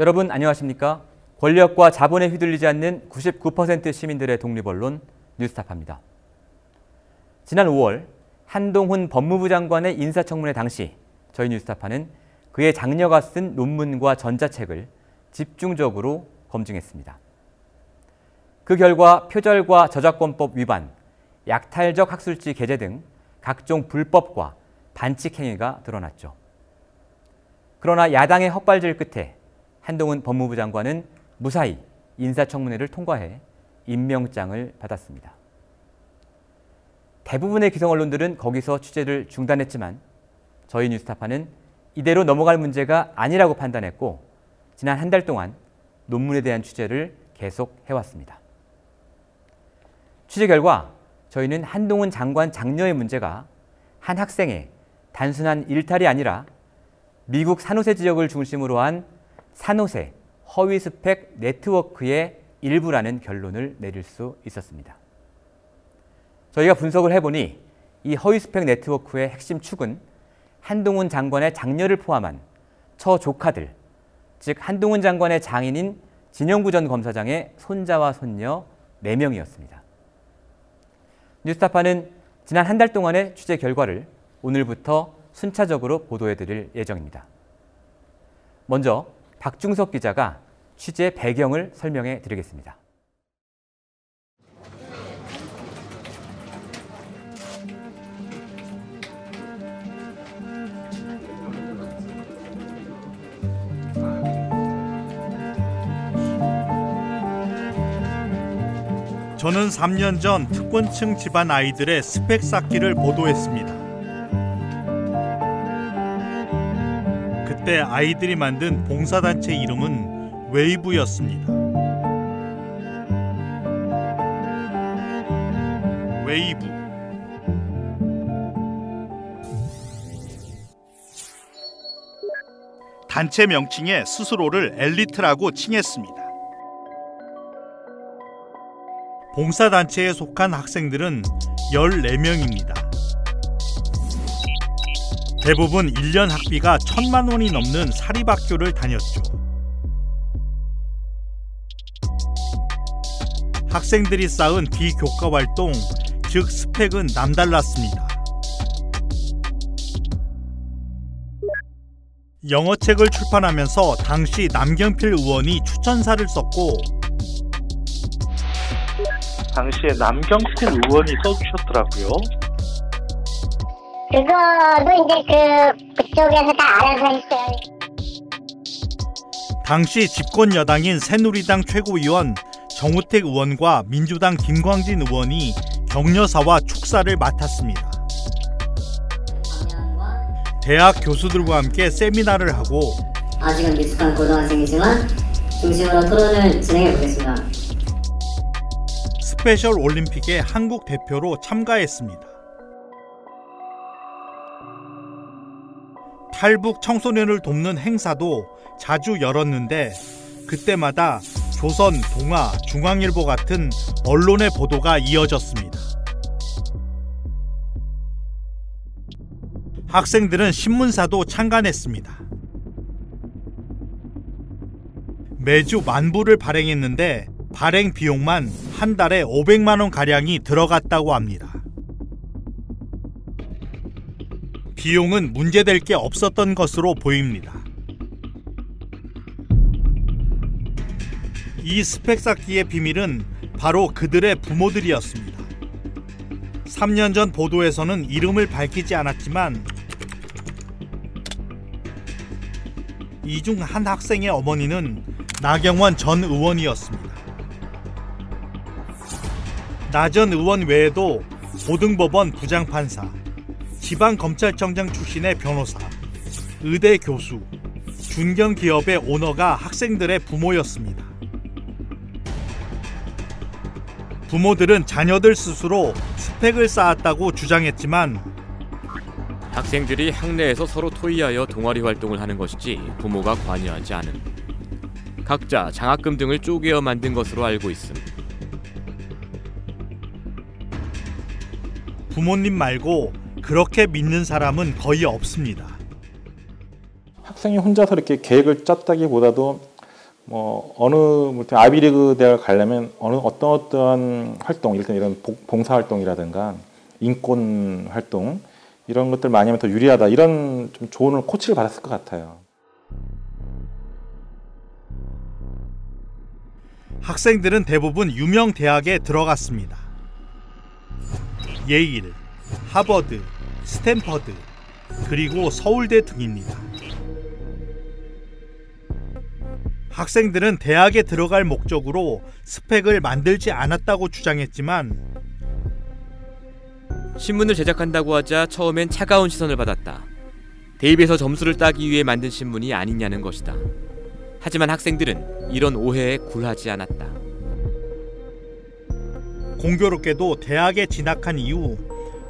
여러분 안녕하십니까? 권력과 자본에 휘둘리지 않는 99% 시민들의 독립언론 뉴스타파입니다. 지난 5월 한동훈 법무부 장관의 인사청문회 당시 저희 뉴스타파는 그의 장녀가 쓴 논문과 전자책을 집중적으로 검증했습니다. 그 결과 표절과 저작권법 위반, 약탈적 학술지 게재 등 각종 불법과 반칙 행위가 드러났죠. 그러나 야당의 헛발질 끝에 한동훈 법무부 장관은 무사히 인사청문회를 통과해 임명장을 받았습니다. 대부분의 기성 언론들은 거기서 취재를 중단했지만 저희 뉴스타파는 이대로 넘어갈 문제가 아니라고 판단했고 지난 한 달 동안 논문에 대한 취재를 계속 해왔습니다. 취재 결과 저희는 한동훈 장관 장녀의 문제가 한 학생의 단순한 일탈이 아니라 미국 산호세 지역을 중심으로 한 산호세 허위 스펙 네트워크의 일부라는 결론을 내릴 수 있었습니다. 저희가 분석을 해보니 이 허위 스펙 네트워크의 핵심 축은 한동훈 장관의 장녀를 포함한 처 조카들, 즉 한동훈 장관의 장인인 진영구 전 검사장의 손자와 손녀 4명이었습니다. 뉴스타파는 지난 한 달 동안의 취재 결과를 오늘부터 순차적으로 보도해드릴 예정입니다. 먼저 박중석 기자가 취재 배경을 설명해 드리겠습니다. 저는 3년 전 특권층 집안 아이들의 스펙 쌓기를 보도했습니다. 때 아이들이 만든 봉사단체 이름은 웨이브였습니다. 웨이브. 단체 명칭에 스스로를 엘리트라고 칭했습니다. 봉사단체에 속한 학생들은 14명입니다. 대부분 1년 학비가 천만 원이 넘는 사립학교를 다녔죠. 학생들이 쌓은 비교과 활동, 즉 스펙은 남달랐습니다. 영어책을 출판하면서 당시 남경필 의원이 추천사를 썼고 당시에 남경필 의원이 써주셨더라고요. 그거도 이제 그 그쪽에서 다 알아서 했어요. 당시 집권 여당인 새누리당 최고위원 정우택 의원과 민주당 김광진 의원이 격려사와 축사를 맡았습니다. 대학 교수들과 함께 세미나를 하고 아직은 미숙한 고등학생이지만 중심으로 토론을 진행해 보겠습니다. 스페셜 올림픽에 한국 대표로 참가했습니다. 탈북 청소년을 돕는 행사도 자주 열었는데 그때마다 조선, 동아, 중앙일보 같은 언론의 보도가 이어졌습니다. 학생들은 신문사도 창간했습니다. 매주 만부를 발행했는데 발행 비용만 한 달에 500만 원 가량이 들어갔다고 합니다. 비용은 문제될 게 없었던 것으로 보입니다. 이 스펙 쌓기의 비밀은 바로 그들의 부모들이었습니다. 3년 전 보도에서는 이름을 밝히지 않았지만 이 중 한 학생의 어머니는 나경원 전 의원이었습니다. 나 전 의원 외에도 고등법원 부장판사, 지방검찰청장 출신의 변호사, 의대 교수, 중견 기업의 오너가 학생들의 부모였습니다. 부모들은 자녀들 스스로 스펙을 쌓았다고 주장했지만 학생들이 학내에서 서로 토의하여 동아리 활동을 하는 것이지 부모가 관여하지 않음. 각자 장학금 등을 쪼개어 만든 것으로 알고 있음. 부모님 말고 그렇게 믿는 사람은 거의 없습니다. 학생이 혼자서 이렇게 계획을 짰다기보다도 뭐 어느 뭐 아비리그 대학을 가려면 어느 어떤 어떠한 활동, 일단 이런 복- 봉사 활동이라든가 인권 활동 이런 것들 많이 하면 더 유리하다 이런 좀 조언을 코치를 받았을 것 같아요. 학생들은 대부분 유명 대학에 들어갔습니다. 예일, 하버드, 스탠퍼드, 그리고 서울대 등입니다. 학생들은 대학에 들어갈 목적으로 스펙을 만들지 않았다고 주장했지만 신문을 제작한다고 하자 처음엔 차가운 시선을 받았다. 대입에서 점수를 따기 위해 만든 신문이 아니냐는 것이다. 하지만 학생들은 이런 오해에 굴하지 않았다. 공교롭게도 대학에 진학한 이후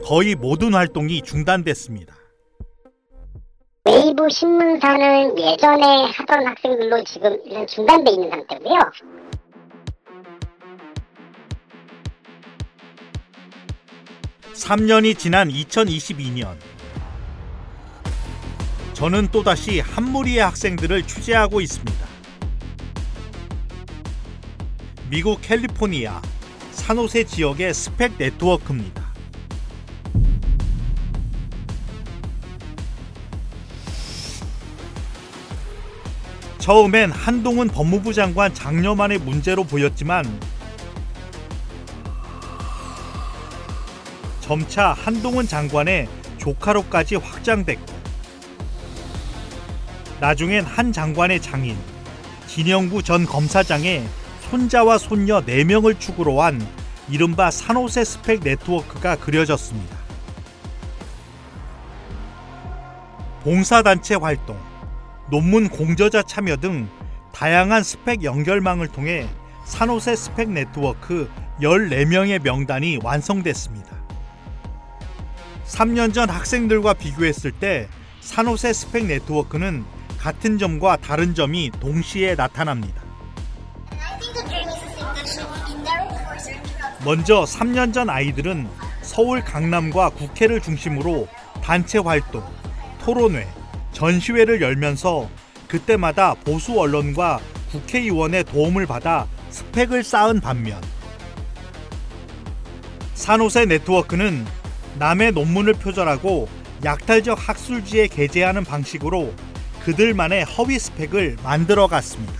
거의 모든 활동이 중단됐습니다. 웨이브 신문사는 예전에 하던 학생들로 지금 일단 중단돼 있는 상태고요. 삼년이 지난 2022년 저는 또다시 한 무리의 학생들을 취재하고 있습니다. 미국 캘리포니아 산호세 지역의 스펙 네트워크입니다. 처음엔 한동훈 법무부 장관 장녀만의 문제로 보였지만 점차 한동훈 장관의 조카로까지 확장됐고 나중엔 한 장관의 장인 진영구 전 검사장의 손자와 손녀 4명을 축으로 한 이른바 산호세 스펙 네트워크가 그려졌습니다. 봉사단체 활동, 논문 공저자 참여 등 다양한 스펙 연결망을 통해 산호세 스펙 네트워크 14명의 명단이 완성됐습니다. 3년 전 학생들과 비교했을 때 산호세 스펙 네트워크는 같은 점과 다른 점이 동시에 나타납니다. 먼저 3년 전 아이들은 서울 강남과 국회를 중심으로 단체 활동, 토론회, 전시회를 열면서 그때마다 보수 언론과 국회의원의 도움을 받아 스펙을 쌓은 반면 산호세 네트워크는 남의 논문을 표절하고 약탈적 학술지에 게재하는 방식으로 그들만의 허위 스펙을 만들어 갔습니다.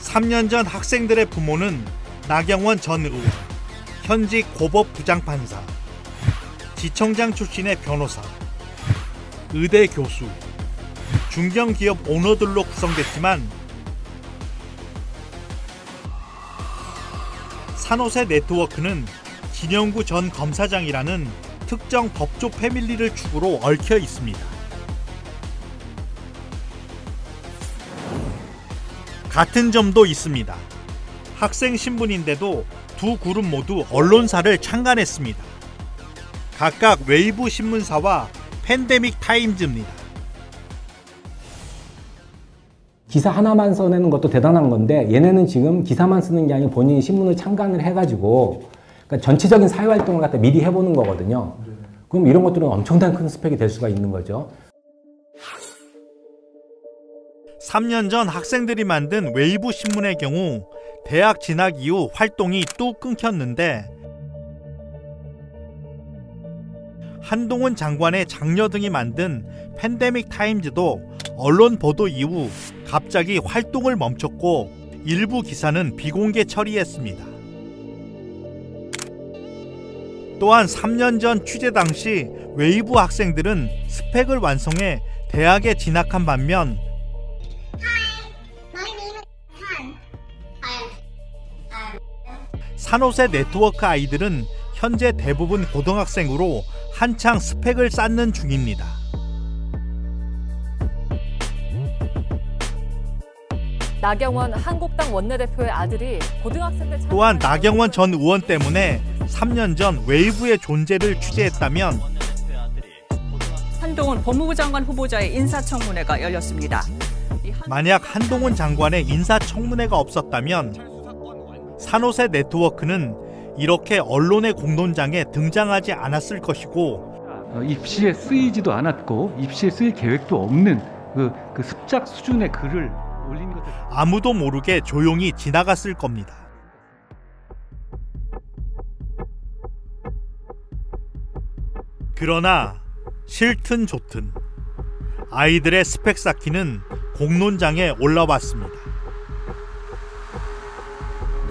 3년 전 학생들의 부모는 나경원 전 의원, 현직 고법 부장판사, 지청장 출신의 변호사, 의대 교수, 중견기업 오너들로 구성됐지만 산호세 네트워크는 진영구 전 검사장이라는 특정 법조 패밀리를 축으로 얽혀 있습니다. 같은 점도 있습니다. 학생 신분인데도 두 그룹 모두 언론사를 창간했습니다. 각각 웨이브 신문사와 팬데믹 타임즈입니다. 기사 하나만 써내는 것도 대단한 건데 얘네는 지금 기사만 쓰는 게 아니라 본인이 신문을 창간을 해가지고 그러니까 전체적인 사회 활동을 갖다 미리 해보는 거거든요. 그럼 이런 것들은 엄청난 큰 스펙이 될 수가 있는 거죠. 3년 전 학생들이 만든 웨이브 신문의 경우 대학 진학 이후 활동이 뚝 끊겼는데 한동훈 장관의 장녀 등이 만든 팬데믹 타임즈도 언론 보도 이후 갑자기 활동을 멈췄고 일부 기사는 비공개 처리했습니다. 또한 3년 전 취재 당시 웨이브 학생들은 스펙을 완성해 대학에 진학한 반면 산호세 네트워크 아이들은 현재 대부분 고등학생으로 한창 스펙을 쌓는 중입니다. 나경원 한국당 원내대표의 아들이 고등학생 때 또한 나경원 전 의원 때문에 3년 전 웨이브의 존재를 취재했다면 한동훈 법무부 장관 후보자의 인사청문회가 열렸습니다. 만약 한동훈 장관의 인사청문회가 없었다면 산호세 네트워크는 이렇게 언론의 공론장에 등장하지 않았을 것이고 어, 입시에 쓰이지도 않았고 입시에 쓰일 계획도 없는 그, 그 습작 수준의 글을 아무도 모르게 조용히 지나갔을 겁니다. 그러나 싫든 좋든 아이들의 스펙 쌓기는 공론장에 올라왔습니다.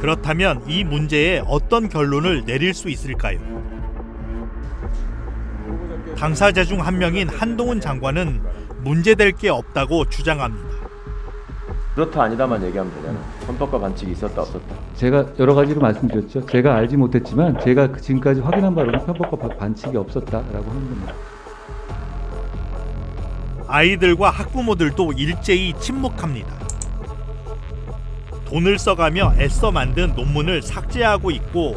그렇다면 이 문제에 어떤 결론을 내릴 수 있을까요? 당사자 중 한 명인 한동훈 장관은 문제될 게 없다고 주장합니다. 그렇다 아니다만 얘기하면 되잖아요. 헌법과 반칙이 있었다 없었다. 제가 여러 가지로 말씀드렸죠. 제가 알지 못했지만 제가 그 지금까지 확인한 바로는 편법과 반칙이 없었다라고 하는 겁니다. 아이들과 학부모들도 일제히 침묵합니다. 돈을 써가며 애써 만든 논문을 삭제하고 있고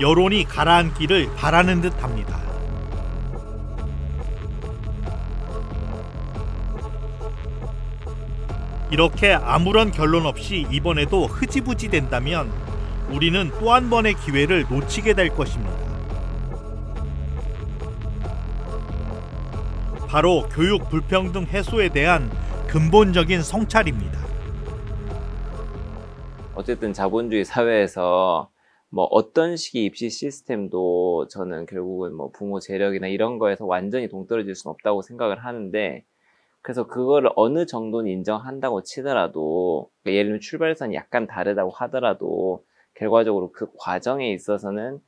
여론이 가라앉기를 바라는 듯합니다. 이렇게 아무런 결론 없이 이번에도 흐지부지 된다면 우리는 또 한 번의 기회를 놓치게 될 것입니다. 바로 교육 불평등 해소에 대한 근본적인 성찰입니다. 어쨌든 자본주의 사회에서 뭐 어떤 식의 입시 시스템도 저는 결국은 뭐 부모 재력이나 이런 거에서 완전히 동떨어질 수는 없다고 생각을 하는데 그래서 그거를 어느 정도는 인정한다고 치더라도 그러니까 예를 들면 출발선이 약간 다르다고 하더라도 결과적으로 그 과정에 있어서는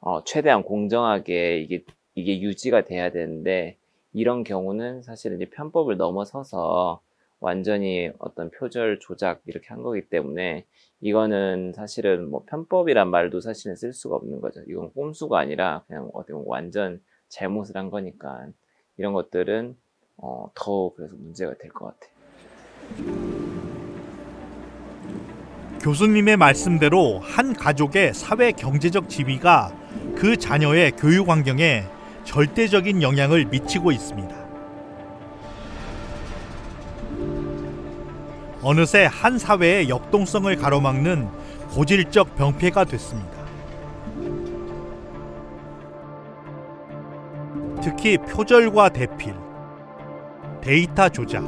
어 최대한 공정하게 이게 이게 유지가 돼야 되는데 이런 경우는 사실은 이제 편법을 넘어서서 완전히 어떤 표절 조작 이렇게 한 거기 때문에 이거는 사실은 뭐 편법이란 말도 사실은 쓸 수가 없는 거죠. 이건 꼼수가 아니라 그냥 어떻게 보면 완전 잘못을 한 거니까 이런 것들은 어, 더 그래서 문제가 될 것 같아요. 교수님의 말씀대로 한 가족의 사회 경제적 지위가 그 자녀의 교육 환경에 절대적인 영향을 미치고 있습니다. 어느새 한 사회의 역동성을 가로막는 고질적 병폐가 됐습니다. 특히 표절과 대필, 데이터 조작,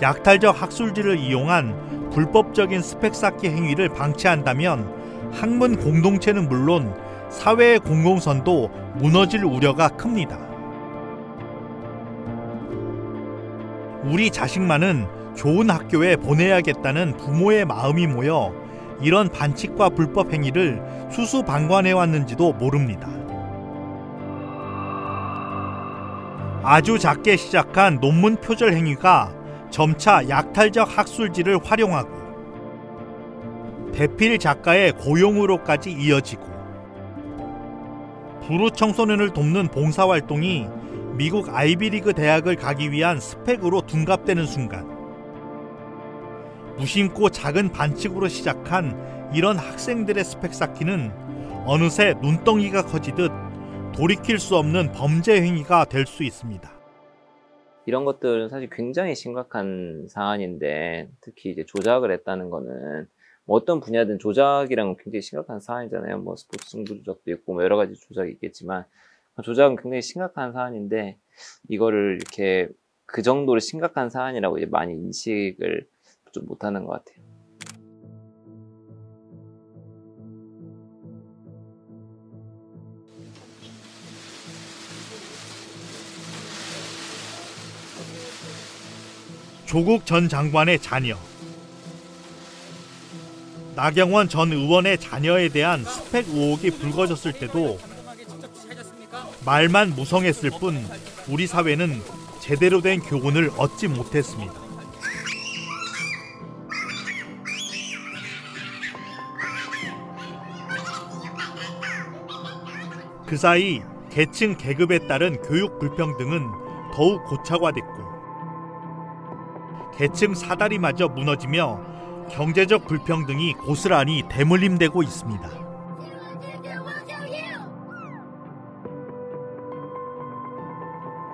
약탈적 학술지를 이용한 불법적인 스펙 쌓기 행위를 방치한다면 학문 공동체는 물론 사회의 공공선도 무너질 우려가 큽니다. 우리 자식만은 좋은 학교에 보내야겠다는 부모의 마음이 모여 이런 반칙과 불법 행위를 수수방관해 왔는지도 모릅니다. 아주 작게 시작한 논문 표절 행위가 점차 약탈적 학술지를 활용하고 대필 작가의 고용으로까지 이어지고 불우 청소년을 돕는 봉사활동이 미국 아이비리그 대학을 가기 위한 스펙으로 둔갑되는 순간 무심코 작은 반칙으로 시작한 이런 학생들의 스펙 쌓기는 어느새 눈덩이가 커지듯 돌이킬 수 없는 범죄 행위가 될 수 있습니다. 이런 것들은 사실 굉장히 심각한 사안인데 특히 이제 조작을 했다는 거는 뭐 어떤 분야든 조작이랑 굉장히 심각한 사안이잖아요. 뭐 스포츠 승부 조작도 있고 뭐 여러 가지 조작이 있겠지만 조작은 굉장히 심각한 사안인데 이거를 이렇게 그 정도로 심각한 사안이라고 이제 많이 인식을 좀 못하는 것 같아요. 조국 전 장관의 자녀 나경원 전 의원의 자녀에 대한 스펙 의혹이 불거졌을 때도 말만 무성했을 뿐 우리 사회는 제대로 된 교훈을 얻지 못했습니다. 그 사이 계층 계급에 따른 교육 불평등은 더욱 고착화됐고 계층 사다리마저 무너지며 경제적 불평등이 고스란히 대물림되고 있습니다.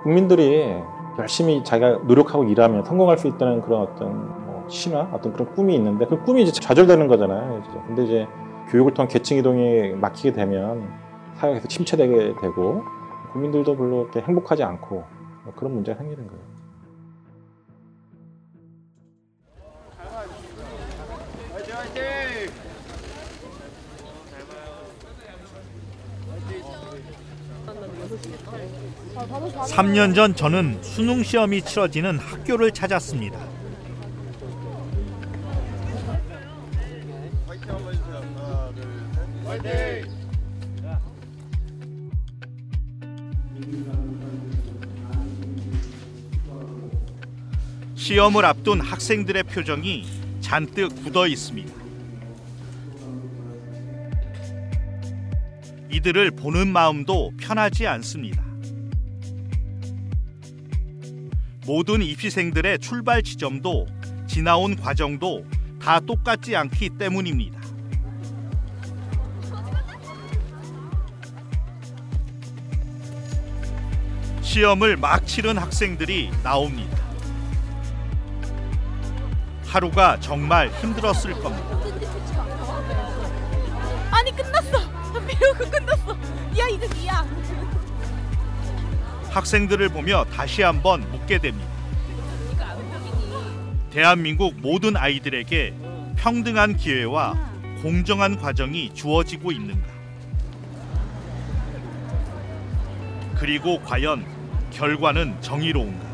국민들이 열심히 자기가 노력하고 일하면 성공할 수 있다는 그런 어떤 뭐 신화, 어떤 그런 꿈이 있는데 그 꿈이 이제 좌절되는 거잖아요. 근데 이제 교육을 통한 계층 이동이 막히게 되면 사회에서 침체되게 되고 국민들도 별로 이렇게 행복하지 않고 뭐 그런 문제가 생기는 거예요. 3년 전 저는 수능 시험이 치러지는 학교를 찾았습니다. 시험을 앞둔 학생들의 표정이 잔뜩 굳어 있습니다. 이들을 보는 마음도 편하지 않습니다. 모든 입시생들의 출발 지점도 지나온 과정도 다 똑같지 않기 때문입니다. 시험을 막 치른 학생들이 나옵니다. 하루가 정말 힘들었을 겁니다. 아니 끝났어. 배우고 끝났어. 야 이거 니야. 학생들을 보며 다시 한번 묻게 됩니다. 대한민국 모든 아이들에게 평등한 기회와 공정한 과정이 주어지고 있는가? 그리고 과연 결과는 정의로운가?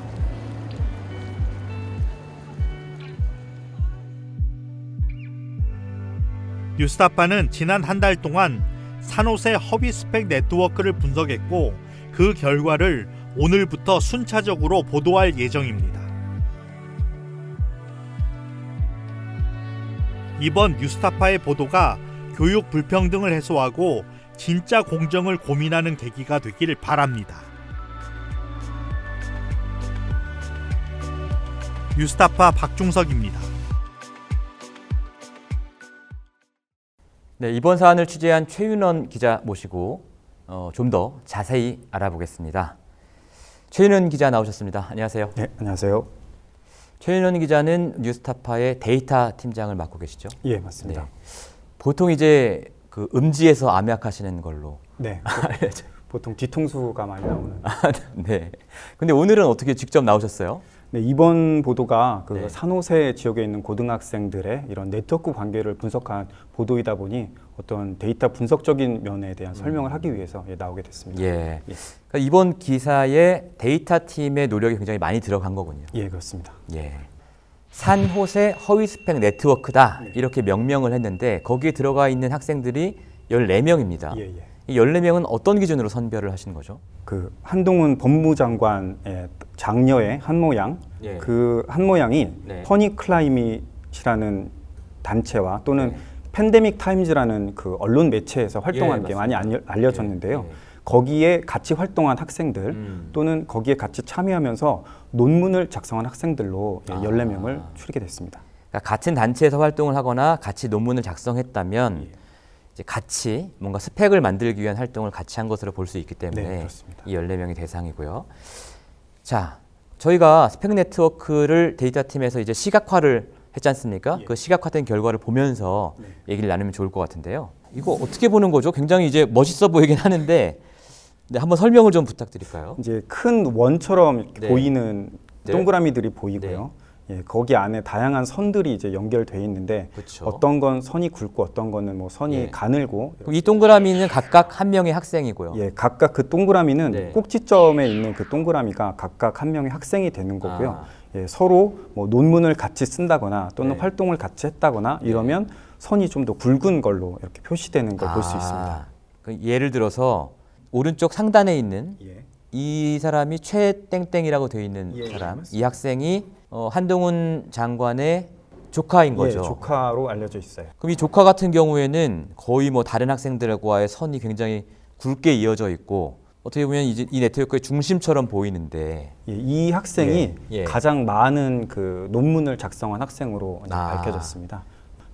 뉴스타파는 지난 한 달 동안 산호세 허위 스펙 네트워크를 분석했고 그 결과를 오늘부터 순차적으로 보도할 예정입니다. 이번 뉴스타파의 보도가 교육 불평등을 해소하고 진짜 공정을 고민하는 계기가 되길 바랍니다. 뉴스타파 박중석입니다. 네, 이번 사안을 취재한 최윤원 기자 모시고 어, 좀 더 자세히 알아보겠습니다. 최윤원 기자 나오셨습니다. 안녕하세요. 네, 안녕하세요. 최윤원 기자는 뉴스타파의 데이터 팀장을 맡고 계시죠? 예, 맞습니다. 네. 보통 이제 그 음지에서 암약하시는 걸로 네. 보통 뒤통수가 많이 나오는. 네. 근데 오늘은 어떻게 직접 나오셨어요? 네, 이번 보도가 그 네. 산호세 지역에 있는 고등학생들의 이런 네트워크 관계를 분석한 보도이다 보니 어떤 데이터 분석적인 면에 대한 설명을 하기 위해서 예, 나오게 됐습니다. 예. 그러니까 이번 기사에 데이터 팀의 노력이 굉장히 많이 들어간 거군요. 예, 그렇습니다. 예. 산호세 허위 스펙 네트워크다 이렇게 명명을 했는데 거기에 들어가 있는 학생들이 14명입니다. 예, 예. 이 14명은 어떤 기준으로 선별을 하신 거죠? 그 한동훈 법무장관의 장녀의 한모양 예. 그 한모양이 네. 퍼니 climate이라는 단체와 또는 팬데믹 타임즈라는 그 언론 매체에서 활동한 예, 게. 많이 알려, 알려졌는데요. 예, 예. 거기에 같이 활동한 학생들 음. 또는 거기에 같이 참여하면서 논문을 작성한 학생들로 예, 아. 14명을 추리게 됐습니다. 그러니까 같은 단체에서 활동을 하거나 같이 논문을 작성했다면 예. 같이 뭔가 스펙을 만들기 위한 활동을 같이 한 것으로 볼 수 있기 때문에 네. 이 14명이 대상이고요. 자, 저희가 스펙 네트워크를 데이터 팀에서 이제 시각화를 했지 않습니까? 예. 그 시각화된 결과를 보면서 네. 얘기를 나누면 좋을 것 같은데요. 이거 어떻게 보는 거죠? 굉장히 이제 멋있어 보이긴 하는데 네, 한번 설명을 좀 부탁드릴까요? 이제 큰 원처럼 네. 보이는 네. 동그라미들이 보이고요. 예, 거기 안에 다양한 선들이 이제 연결돼 있는데 그쵸. 어떤 건 선이 굵고 어떤 거는 뭐 선이 예. 가늘고 그럼 이 동그라미는 각각 한 명의 학생이고요. 예, 각각 그 동그라미는 네. 꼭지점에 있는 그 동그라미가 각각 한 명의 학생이 되는 거고요. 아. 예, 서로 뭐 논문을 같이 쓴다거나 또는 네. 활동을 같이 했다거나 이러면 선이 좀 더 굵은 걸로 이렇게 표시되는 걸 볼수 아, 있습니다. 그 예를 들어서 오른쪽 상단에 있는 예. 이 사람이 최 땡땡이라고 되어 있는 예, 사람, 맞습니다. 이 학생이 어, 한동훈 장관의 조카인 거죠. 예, 조카로 알려져 있어요. 그럼 이 조카 같은 경우에는 거의 뭐 다른 학생들과의 선이 굉장히 굵게 이어져 있고 어떻게 보면 이제 이 네트워크의 중심처럼 보이는데 예, 이 학생이 예, 예. 가장 많은 그 논문을 작성한 학생으로 아. 밝혀졌습니다.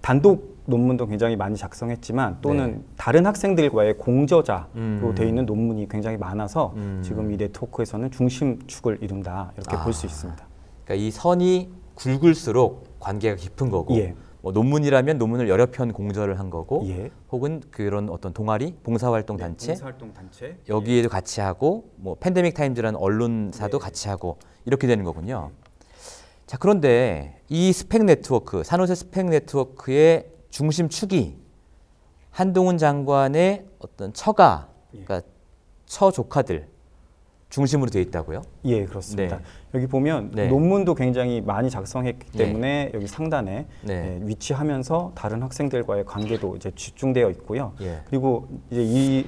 단독 논문도 굉장히 많이 작성했지만 또는 네. 다른 학생들과의 공저자로 음. 돼 있는 논문이 굉장히 많아서 음. 지금 이 네트워크에서는 중심축을 이룬다 이렇게 아. 볼수 있습니다. 그러니까 이 선이 굵을수록 관계가 깊은 거고 예. 뭐 논문이라면 논문을 여러 편 공저를 한 거고 예. 혹은 그런 어떤 동아리, 봉사활동 단체 봉사활동 단체 여기에도 같이 하고 뭐 팬데믹 타임즈라는 언론사도 네. 같이 하고 이렇게 되는 거군요. 자 그런데 이 스펙 네트워크 산호세 스펙 네트워크의 중심 축이 한동훈 장관의 어떤 처가 예. 그러니까 처 조카들 중심으로 되어 있다고요? 예, 그렇습니다. 네. 여기 보면 네. 논문도 굉장히 많이 작성했기 네. 때문에 여기 상단에 네. 예, 위치하면서 다른 학생들과의 관계도 이제 집중되어 있고요. 예. 그리고 이제 이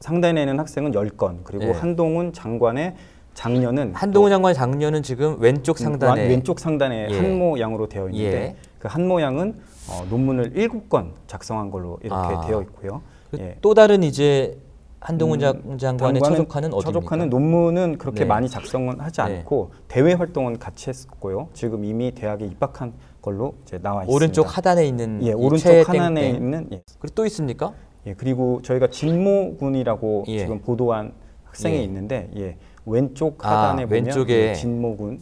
상단에 있는 학생은 10건, 그리고 예. 한동훈 장관의 장녀는 한동훈 장관의 장녀는 지금 왼쪽 상단에 와- 왼쪽 상단에 예. 한 모양으로 되어 있는데 예. 그한 모양은 어, 논문을 7건 작성한 걸로 이렇게 아. 되어 있고요. 그 예. 또 다른 이제 한동훈 장- 음, 장관의 처족하는 어디입니까? 처족하는 논문은 그렇게 네. 많이 작성은 하지 네. 않고 대외 활동은 같이 했고요. 지금 이미 대학에 입학한 걸로 이제 나와 있습니다. 오른쪽 하단에 있는 예, 이 오른쪽. 하단에 있는 예. 그리고 또 있습니까? 예, 그리고 저희가 진모군이라고 예. 지금 보도한 학생이 예. 있는데 예, 왼쪽 아, 하단에 보면 왼쪽에. 예, 진모군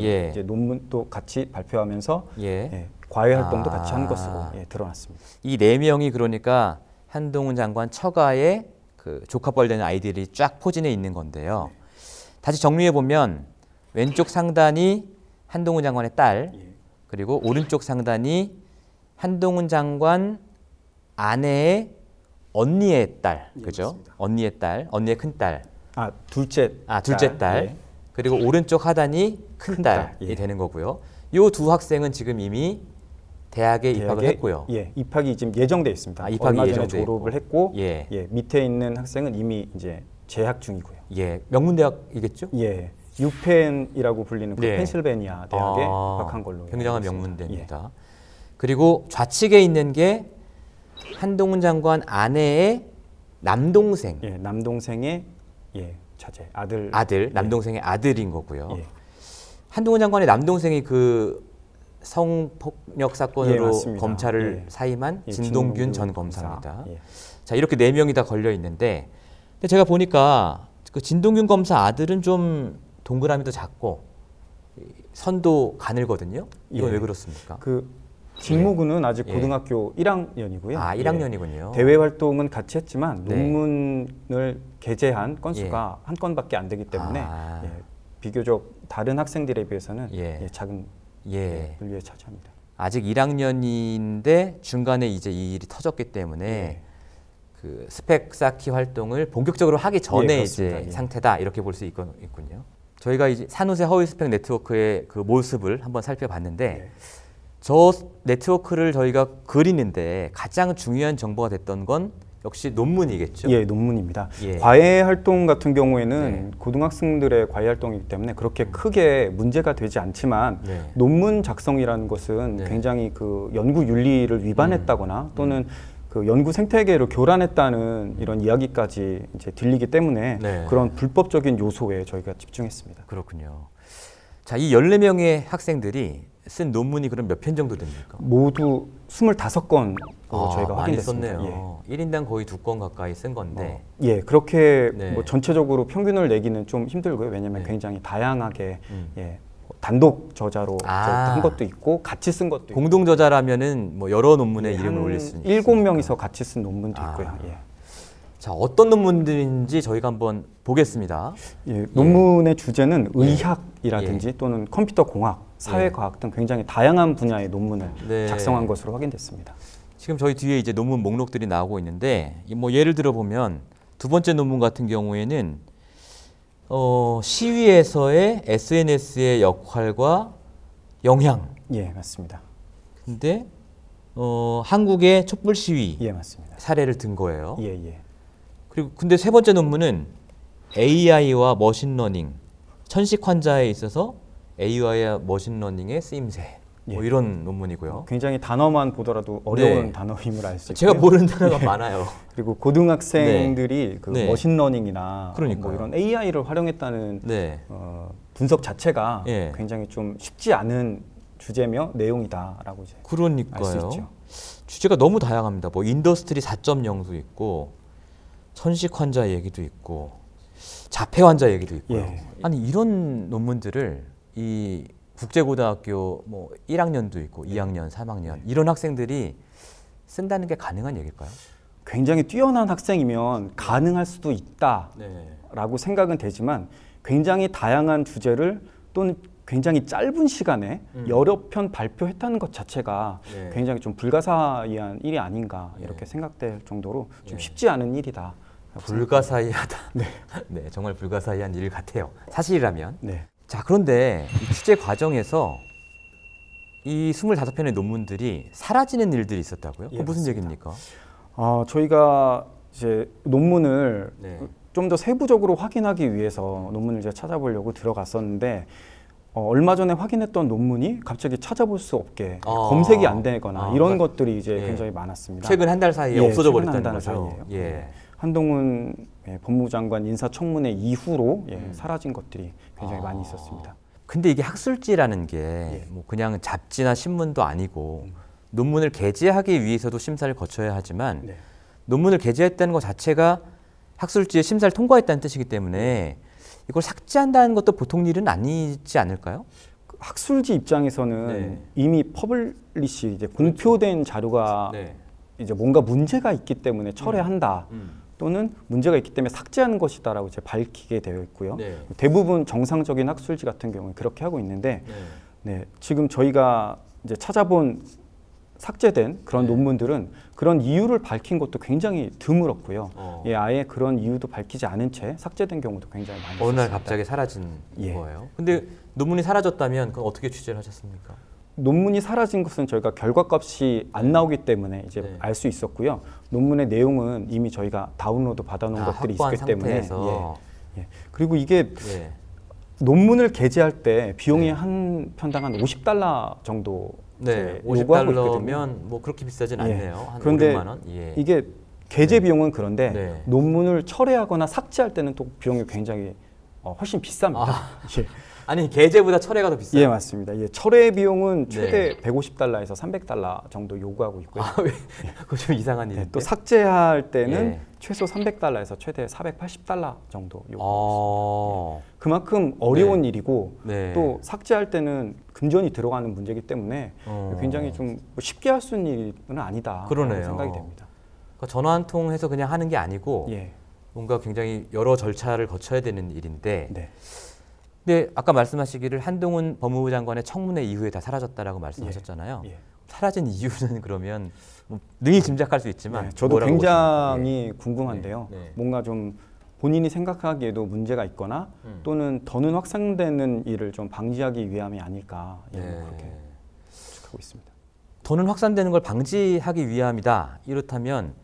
예, 예. 이제 논문도 같이 발표하면서 예. 예, 과외 활동도 같이 한 아. 것으로 예, 드러났습니다. 이 네 명이 그러니까 한동훈 장관 처가의 그 조카뻘 되는 아이들이 쫙 포진해 있는 건데요. 다시 정리해 보면 왼쪽 상단이 한동훈 장관의 딸, 그리고 오른쪽 상단이 한동훈 장관 아내의 언니의 딸, 그죠? 언니의 딸, 언니의 큰 딸. 아 둘째 아 둘째 딸, 딸. 예. 그리고 오른쪽 하단이 큰, 큰 딸이 딸, 예. 되는 거고요. 요 두 학생은 지금 이미 대학에 입학을 했고요. 예, 입학이 지금 예정돼 있습니다. 아, 입학이 얼마 전에 졸업을 있고. 했고 예. 예, 밑에 있는 학생은 이미 이제 재학 중이고요. 예, 명문대학이겠죠? 예, 유펜이라고 불리는 그 네. 펜실베니아 대학에 아, 입학한 걸로 굉장한. 명문대입니다. 그리고 좌측에 있는 게 한동훈 장관 아내의 남동생, 예, 남동생의 예, 자제 아들 아들, 남동생의 아들인 거고요. 예. 한동훈 장관의 남동생이 그 성폭력 예, 사건으로 맞습니다. 검찰을 예. 사임한 예, 진동균 진동균 전 검사. 검사입니다. 예. 자 이렇게 네 명이 다 걸려 있는데, 근데 제가 보니까 그 진동균 검사 아들은 좀 동그라미도 작고 이 선도 가늘거든요. 이건 예. 왜 그렇습니까? 그 직무군은 아직 예. 고등학교 1학년이고요. 아, 1학년이군요. 대외 활동은 같이 했지만 네. 논문을 게재한 건수가 한 건밖에 안 되기 때문에 아. 예, 비교적 다른 학생들에 비해서는 예. 예, 작은 예. 예, 분류에 차지합니다. 아직 1학년인데 중간에 이제 이 일이 터졌기 때문에 네. 그 스펙 쌓기 활동을 본격적으로 하기 전에 예, 이제. 예. 상태다 이렇게 볼 수 있군요. 저희가 이제 산호세 허위 스펙 네트워크의 그 모습을 한번 살펴봤는데 네. 저 네트워크를 저희가 그리는데 가장 중요한 정보가 됐던 건 역시 논문이겠죠. 예, 논문입니다. 예. 과외 활동 같은 경우에는 네. 고등학생들의 과외 활동이기 때문에 그렇게 크게 문제가 되지 않지만 네. 논문 작성이라는 것은 네. 굉장히 그 연구 윤리를 위반했다거나 음. 또는 그 연구 생태계를 교란했다는 이런 이야기까지 이제 들리기 때문에 네. 그런 불법적인 요소에 저희가 집중했습니다. 그렇군요. 자, 이 14명의 학생들이 쓴 논문이 그럼 몇 편 정도 됩니까? 모두 25건으로 아, 저희가 많이 확인됐습니다. 썼네요. 1인당 거의 두 건 가까이 쓴 건데. 예. 예, 그렇게 네. 뭐 전체적으로 평균을 내기는 좀 힘들고요. 왜냐하면 네. 굉장히 다양하게 음. 예, 단독 저자로 아. 저- 한 것도 있고 같이 쓴 것도 공동 저자라면은 뭐 여러 논문에 예, 이름을 한 올릴 수 있는. 일곱 명이서 같이 쓴 논문도 아. 있고요. 예. 자, 어떤 논문들인지 저희가 한번 보겠습니다. 예, 논문의 주제는 의학이라든지 예. 또는 컴퓨터 공학, 사회과학 등 굉장히 다양한 분야의 논문을 네. 작성한 것으로 확인됐습니다. 지금 저희 뒤에 이제 논문 목록들이 나오고 있는데 이뭐 예를 들어 보면 두 번째 논문 같은 경우에는 어, 시위에서의 SNS의 역할과 영향. 예, 맞습니다. 근데 어, 한국의 촛불 시위 예, 맞습니다. 사례를 든 거예요. 예, 예. 그리고 근데 세 번째 논문은 AI와 machine learning 천식 환자에 있어서 AI와 머신러닝의 쓰임새 뭐 예. 이런 논문이고요. 굉장히 단어만 보더라도 어려운 네. 단어임을 알 수 있고요. 제가 모르는 단어가 많아요. 그리고 고등학생들이 그 네. machine learning이나 그러니까요. 뭐 이런 AI를 활용했다는 네. 어, 분석 자체가 예. 굉장히 좀 쉽지 않은 주제며 내용이다라고 이제 그러니까요. 있죠. 주제가 너무 다양합니다. 뭐 industry 4.0도 있고 천식 환자 얘기도 있고 자폐 환자 얘기도 있고요. 예. 아니 이런 논문들을 이 국제고등학교 뭐 1학년도 있고 2학년, 3학년 이런 학생들이 쓴다는 게 가능한 얘기일까요? 굉장히 뛰어난 학생이면 가능할 수도 있다라고 네. 생각은 되지만 굉장히 다양한 주제를 또는 굉장히 짧은 시간에 음. 여러 편 발표했다는 것 자체가 네. 굉장히 좀 불가사의한 일이 아닌가 이렇게 네. 생각될 정도로 좀 네. 쉽지 않은 일이다 불가사의하다. 네. 네, 정말 불가사의한 일 같아요. 사실이라면. 네. 자, 그런데 이 취재 과정에서 이 25편의 논문들이 사라지는 일들이 있었다고요? 예, 그 무슨 맞습니다. 얘기입니까? 아, 저희가 이제 논문을 네. 좀더 세부적으로 확인하기 위해서 논문을 이제 찾아보려고 들어갔었는데 어, 얼마 전에 확인했던 논문이 갑자기 찾아볼 수 없게 아. 검색이 안 되거나 아, 이런 그러니까- 것들이 이제 예. 굉장히 많았습니다. 최근 한 달 사이에 예, 없어져 버렸다는 거죠. 사이에요. 예. 한동훈 예, 법무장관 인사청문회 이후로 예, 음. 사라진 것들이 굉장히 아. 많이 있었습니다. 근데 이게 학술지라는 게 예. 뭐 그냥 잡지나 신문도 아니고 논문을 게재하기 위해서도 심사를 거쳐야 하지만 네. 논문을 게재했다는 것 자체가 학술지에 심사를 통과했다는 뜻이기 때문에 이걸 삭제한다는 것도 보통 일은 아니지 않을까요? 학술지 입장에서는 네. 이미 publish 이제 공표된 자료가 네. 이제 뭔가 문제가 있기 때문에 철회한다. 음. 또는 문제가 있기 때문에 삭제하는 것이다라고 이제 밝히게 되어 있고요. 네. 대부분 정상적인 학술지 같은 경우는 그렇게 하고 있는데 네. 네, 지금 저희가 이제 찾아본 삭제된 그런 네. 논문들은 그런 이유를 밝힌 것도 굉장히 드물었고요. 어. 예, 아예 그런 이유도 밝히지 않은 채 삭제된 경우도 굉장히 많이 어느 날. 갑자기 사라진 예. 거예요. 근데 논문이 사라졌다면 그건 어떻게 취재를 하셨습니까? 논문이 사라진 것은 저희가 결과값이 안 나오기 때문에 이제 네. 알수 있었고요. 논문의 내용은 이미 저희가 다운로드 받아놓은 아, 것들이 있기 때문에. 예, 예. 그리고 이게 예. 논문을 게재할 때 비용이 네. 한 편당 한 50달러 정도 네, 이제 요구하고 있거든요. 50달러면 뭐 그렇게 비싸진 예. 않네요. 한 그런데 5, 6만 원. 예. 이게 게재 비용은 그런데 네. 논문을 철회하거나 삭제할 때는 또 비용이 굉장히 어, 훨씬 비쌉니다. 아. 예. 아니 게재보다 철회가 더 비싸요. 예, 맞습니다. 예, 철회 비용은 네. 최대 150달러에서 300달러 정도 요구하고 있고요. 아, 왜? 그거 좀 이상한 네, 일인데. 또 삭제할 때는 예. 최소 300달러에서 최대 480달러 정도 요구하고 있습니다. 어. 그만큼 어려운 네. 일이고 네. 또 삭제할 때는 금전이 들어가는 문제이기 때문에 어. 굉장히 좀뭐 쉽게 할 수 있는 일은 아니다 그러네요. 생각이 됩니다. 그러니까 전화 한 통 해서 그냥 하는 게 아니고 예. 뭔가 굉장히 여러 절차를 거쳐야 되는 일인데. 네. 근데 아까 말씀하시기를 한동훈 법무부 장관의 청문회 이후에 다 사라졌다라고 말씀하셨잖아요. 예. 사라진 이유는 그러면 뭐 능히 짐작할 수 있지만 네, 저도 굉장히 궁금한데요. 네, 네. 뭔가 좀 본인이 생각하기에도 문제가 있거나 음. 또는 더는 확산되는 일을 좀 방지하기 위함이 아닐까 예, 네. 그렇게 추측하고 있습니다. 더는 확산되는 걸 방지하기 위함이다. 이렇다면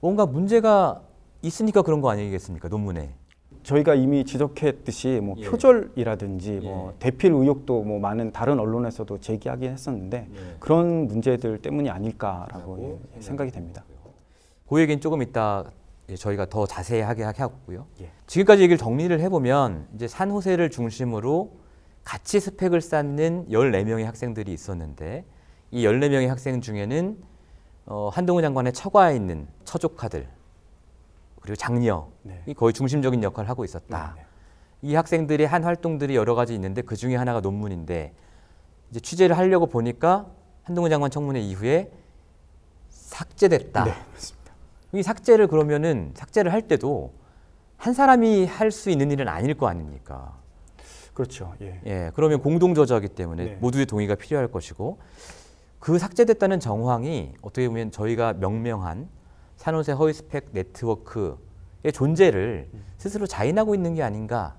뭔가 문제가 있으니까 그런 거 아니겠습니까? 논문에. 저희가 이미 지적했듯이 뭐 예. 표절이라든지 뭐 예. 대필 의혹도 뭐 많은 다른 언론에서도 제기하긴 했었는데 네. 그런 문제들 때문이 아닐까라고 예, 생각이 됩니다. 그 얘기는 조금 이따 예, 저희가 더 자세하게 하고요. 예. 지금까지 얘기를 정리를 해보면 이제 산호세를 중심으로 같이 스펙을 쌓는 14명의 학생들이 있었는데 이 14명의 학생 중에는 어, 한동훈 장관의 처가에 있는 처조카들 그리고 장녀 네. 이 거의 중심적인 역할을 하고 있었다. 이 학생들의 한 활동들이 여러 가지 있는데 그 중에 하나가 논문인데 이제 취재를 하려고 보니까 한동훈 장관 청문회 이후에 삭제됐다. 네, 이 삭제를 그러면은 삭제를 할 때도 한 사람이 할 수 있는 일은 아닐 거 아닙니까? 그렇죠. 예. 예, 그러면 공동 저자이기 때문에 네. 모두의 동의가 필요할 것이고 그 삭제됐다는 정황이 어떻게 보면 저희가 명명한 산호세 허위 스펙 네트워크의 존재를 스스로 자인하고 있는 게 아닌가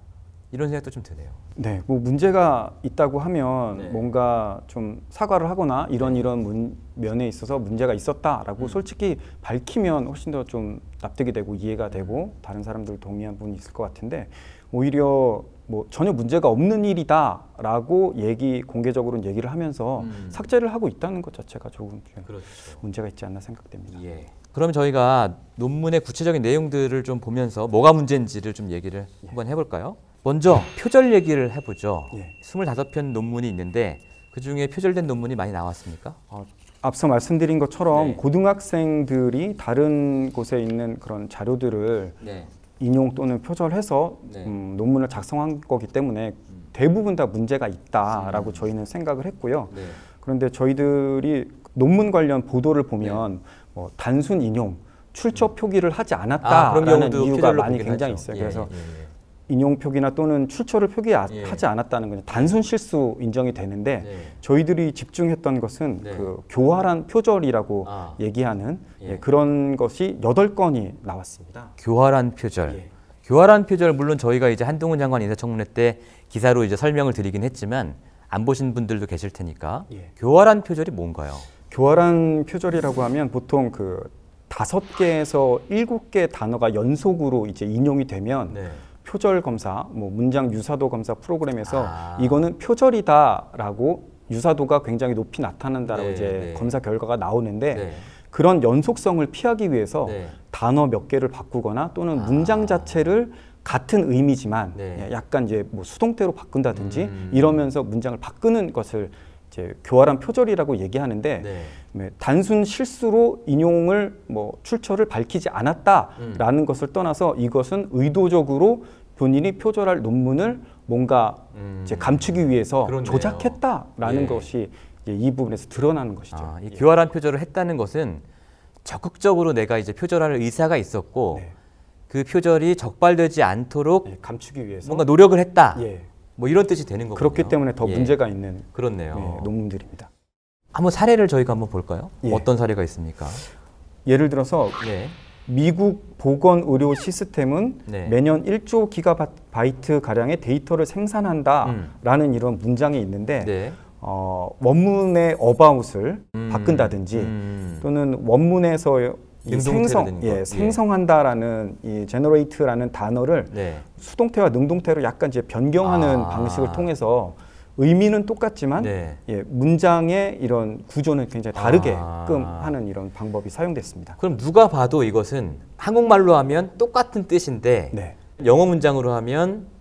이런 생각도 좀 드네요. 네, 뭐 문제가 있다고 하면 네. 뭔가 좀 사과를 하거나 이런 이런 문, 면에 있어서 문제가 있었다라고 음. 솔직히 밝히면 훨씬 더 좀 납득이 되고 이해가 되고 다른 사람들 동의한 부분이 있을 것 같은데 오히려 뭐 전혀 문제가 없는 일이다라고 얘기 공개적으로 얘기를 하면서 음. 삭제를 하고 있다는 것 자체가 조금 좀 그렇죠. 문제가 있지 않나 생각됩니다. 예. 그러면 저희가 논문의 구체적인 내용들을 좀 보면서 뭐가 문제인지를 좀 얘기를 한번 해볼까요? 먼저 표절 얘기를 해보죠. 예. 25편 논문이 있는데 그 중에 표절된 논문이 많이 나왔습니까? 어, 앞서 말씀드린 것처럼 네. 고등학생들이 다른 곳에 있는 그런 자료들을 네. 인용 또는 표절해서 네. 음, 논문을 작성한 거기 때문에 대부분 다 문제가 있다라고 음. 저희는 생각을 했고요. 네. 그런데 저희들이 논문 관련 보도를 보면 뭐 단순 인용, 출처 표기를 하지 아, 않았다라는 경우도 이유가 많이 굉장히 하죠. 있어요. 예, 그래서 예, 예. 인용 표기나 또는 출처를 표기하지 예. 않았다는 건 단순 실수 인정이 되는데 네. 저희들이 집중했던 것은 네. 그 교활한 표절이라고 아. 얘기하는 예. 예, 그런 것이 여덟 건이 나왔습니다. 교활한 표절. 예. 교활한 표절 물론 저희가 이제 한동훈 장관 인사청문회 때 기사로 이제 설명을 드리긴 했지만 안 보신 분들도 계실 테니까 예. 교활한 표절이 뭔가요? 교활한 표절이라고 하면 보통 그 다섯 개에서 일곱 개 단어가 연속으로 이제 인용이 되면 네. 표절 검사, 뭐 문장 유사도 검사 프로그램에서 아. 이거는 표절이다라고 유사도가 굉장히 높이 나타난다라고 네, 이제 네. 검사 결과가 나오는데 네. 그런 연속성을 피하기 위해서 네. 단어 몇 개를 바꾸거나 또는 아. 문장 자체를 같은 의미지만 네. 약간 이제 뭐 수동태로 바꾼다든지 음. 이러면서 문장을 바꾸는 것을 이제 교활한 표절이라고 얘기하는데 네. 네, 단순 실수로 인용을 뭐 출처를 밝히지 않았다라는 것을 떠나서 이것은 의도적으로 본인이 표절할 논문을 뭔가 음. 이제 감추기 위해서 그렇네요. 조작했다라는 예. 것이 이 부분에서 드러나는 것이죠. 아, 이 예. 교활한 표절을 했다는 것은 적극적으로 내가 이제 표절할 의사가 있었고 네. 그 표절이 적발되지 않도록 예, 감추기 위해서 뭔가 노력을 했다. 예. 뭐 이런 뜻이 되는 거군요. 그렇기 때문에 더 예. 문제가 있는 그렇네요. 예, 논문들입니다. 한번 사례를 저희가 한번 볼까요? 예. 어떤 사례가 있습니까? 예를 들어서 네. 미국 보건 의료 시스템은 네. 매년 1조 기가바이트 가량의 데이터를 생산한다라는 이런 문장이 있는데 음. 네. 어, 원문의 어바웃을 음. 바꾼다든지 음. 또는 원문에서 생성. 예, 예. 생성한다라는 이 generate라는 단어를 네. 수동태와 능동태로 약간 이제 변경하는 아. 방식을 통해서 의미는 똑같지만 네. 예, 문장의 이런 구조는 굉장히 다르게 아. 끔 하는 이런 방법이 사용됐습니다. 그럼 누가 봐도 이것은 한국말로 하면 똑같은 뜻인데 네. 영어 문장으로 하면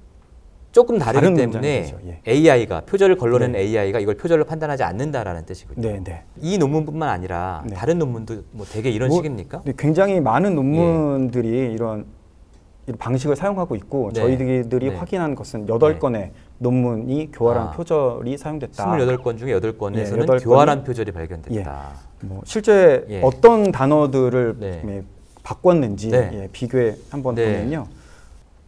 조금 다르기 때문에. 예. AI가 표절을 걸러낸 네. AI가 이걸 표절로 판단하지 않는다라는 뜻이군요. 네, 네. 이 논문뿐만 아니라 네. 다른 논문도 뭐 되게 이런 뭐, 식입니까? 네, 굉장히 많은 예. 논문들이 이런, 이런 방식을 사용하고 있고 네. 저희들이 네. 확인한 것은 여덟 네. 건의 논문이 교활한 아. 표절이 사용됐다. 28건 중에 8건에서는 예, 여덟 교활한 표절이 발견됐다. 뭐 실제 예. 어떤 단어들을 네. 예, 바꿨는지 네. 예, 비교해 한번 네. 보면요.